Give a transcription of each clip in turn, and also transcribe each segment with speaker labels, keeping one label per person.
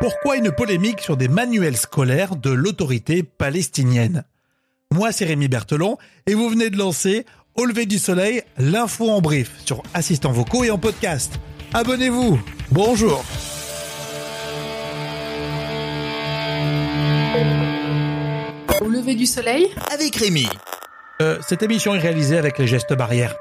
Speaker 1: Pourquoi une polémique sur des manuels scolaires de l'autorité palestinienne? Moi, c'est Rémi Berthelon et vous venez de lancer Au lever du soleil, l'info en brief sur assistants vocaux et en podcast. Abonnez-vous. Bonjour.
Speaker 2: Au lever du soleil?
Speaker 3: Avec Rémi.
Speaker 1: Euh, cette émission est réalisée avec les gestes barrières.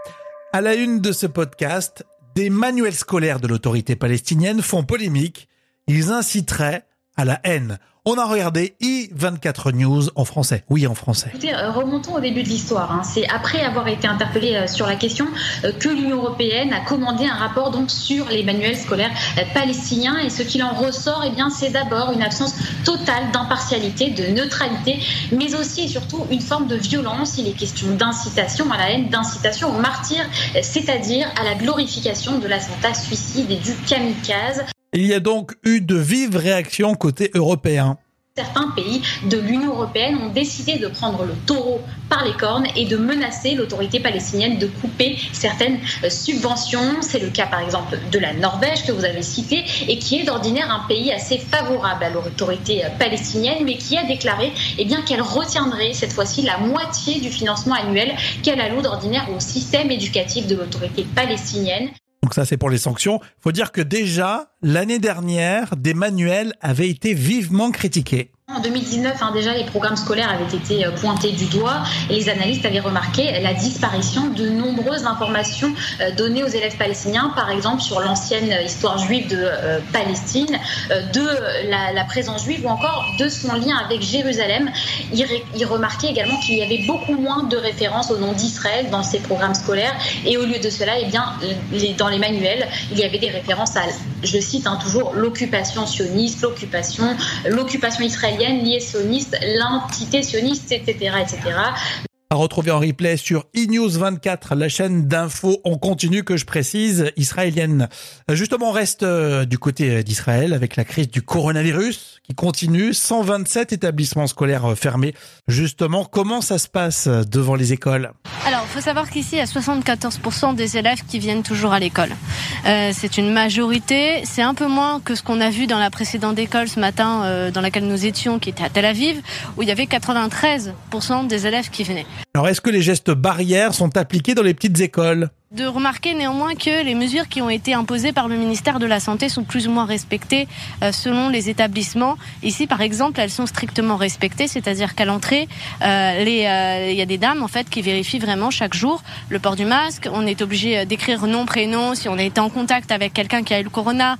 Speaker 1: À la une de ce podcast, des manuels scolaires de l'autorité palestinienne font polémique. Ils inciteraient à la haine. On a regardé i24 News en français. Oui, en français.
Speaker 4: Écoutez, euh, remontons au début de l'histoire. Hein. C'est après avoir été interpellé euh, sur la question euh, que l'Union européenne a commandé un rapport donc sur les manuels scolaires palestiniens. Et ce qu'il en ressort, eh c'est d'abord une absence totale d'impartialité, de neutralité, mais aussi et surtout une forme de violence. Il est question d'incitation à la haine, d'incitation au martyr, c'est-à-dire à la glorification de l'attentat suicide et du kamikaze.
Speaker 1: Il y a donc eu de vives réactions côté européen
Speaker 4: certains pays de l'Union européenne ont décidé de prendre le taureau par les cornes et de menacer l'autorité palestinienne de couper certaines euh, subventions. C'est le cas par exemple de la Norvège que vous avez cité et qui est d'ordinaire un pays assez favorable à l'autorité euh, palestinienne mais qui a déclaré eh qu'elle retiendrait cette fois-ci la moitié du financement annuel qu'elle alloue d'ordinaire au système éducatif de l'autorité palestinienne.
Speaker 1: Donc ça, c'est pour les sanctions. Faut dire que déjà, l'année dernière, des manuels avaient été vivement critiqués.
Speaker 4: En 2019, hein, déjà, les programmes scolaires avaient été euh, pointés du doigt et les analystes avaient remarqué la disparition de nombreuses informations euh, données aux élèves palestiniens, par exemple sur l'ancienne histoire juive de euh, Palestine, de la, présence juive ou encore de son lien avec Jérusalem. Ils, remarquaient également qu'il y avait beaucoup moins de références au nom d'Israël dans ces programmes scolaires et au lieu de cela, eh dans les manuels, il y avait des références à, je cite hein, toujours, l'occupation sioniste, l'occupation, l'occupation israélienne liée sioniste, l'entité sioniste, etc., etc.
Speaker 1: À retrouver en replay sur eNews 24, la chaîne d'infos en continu que je précise, israélienne. Justement, on reste euh, du côté d'Israël avec la crise du coronavirus qui continue. 127 établissements scolaires fermés. Justement, comment ça se passe devant les écoles?
Speaker 5: Alors, il faut savoir qu'ici, il y a 74% des élèves qui viennent toujours à l'école. Euh, c'est une majorité. C'est un peu moins que ce qu'on a vu dans la précédente école ce matin euh, dans laquelle nous étions, qui était à Tel Aviv, où il y avait 93% des élèves qui venaient.
Speaker 1: Alors, est-ce que les gestes barrières sont appliqués dans les petites écoles?
Speaker 5: De remarquer néanmoins que les mesures qui ont été imposées par le ministère de la Santé sont plus ou moins respectées euh, selon les établissements. Ici, par exemple, elles sont strictement respectées, c'est-à-dire qu'à l'entrée, euh, euh, il y a des dames en fait qui vérifient vraiment chaque jour le port du masque. On est obligé d'écrire nom, prénom, si on a été en contact avec quelqu'un qui a eu le corona,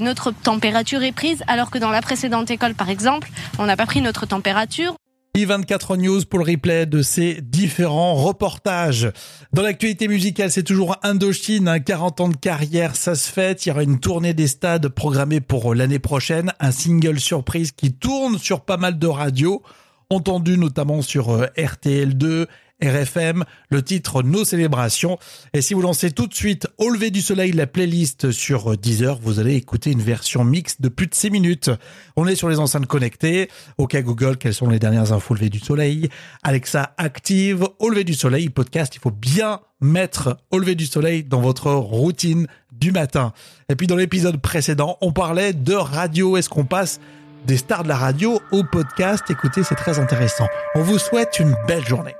Speaker 5: notre température est prise, alors que dans la précédente école, par exemple, on n'a pas pris notre température.
Speaker 1: I24 News pour le replay de ces différents reportages. Dans l'actualité musicale, c'est toujours Indochine, un 40 ans de carrière, ça se fait. Il y aura une tournée des stades programmée pour l'année prochaine, un single surprise qui tourne sur pas mal de radios, entendu notamment sur euh, RTL2, RFM, le titre Nos célébrations. Et si vous lancez tout de suite Au lever du soleil, la playlist sur Deezer, vous allez écouter une version mixte de plus de 6 minutes. On est sur les enceintes connectées. OK Google, quelles sont les dernières infos au lever du soleil? Alexa active Au lever du soleil podcast. Il faut bien mettre Au lever du soleil dans votre routine du matin. Et puis dans l'épisode précédent, on parlait de radio. Est-ce qu'on passe des stars de la radio au podcast? Écoutez, c'est très intéressant. On vous souhaite une belle journée.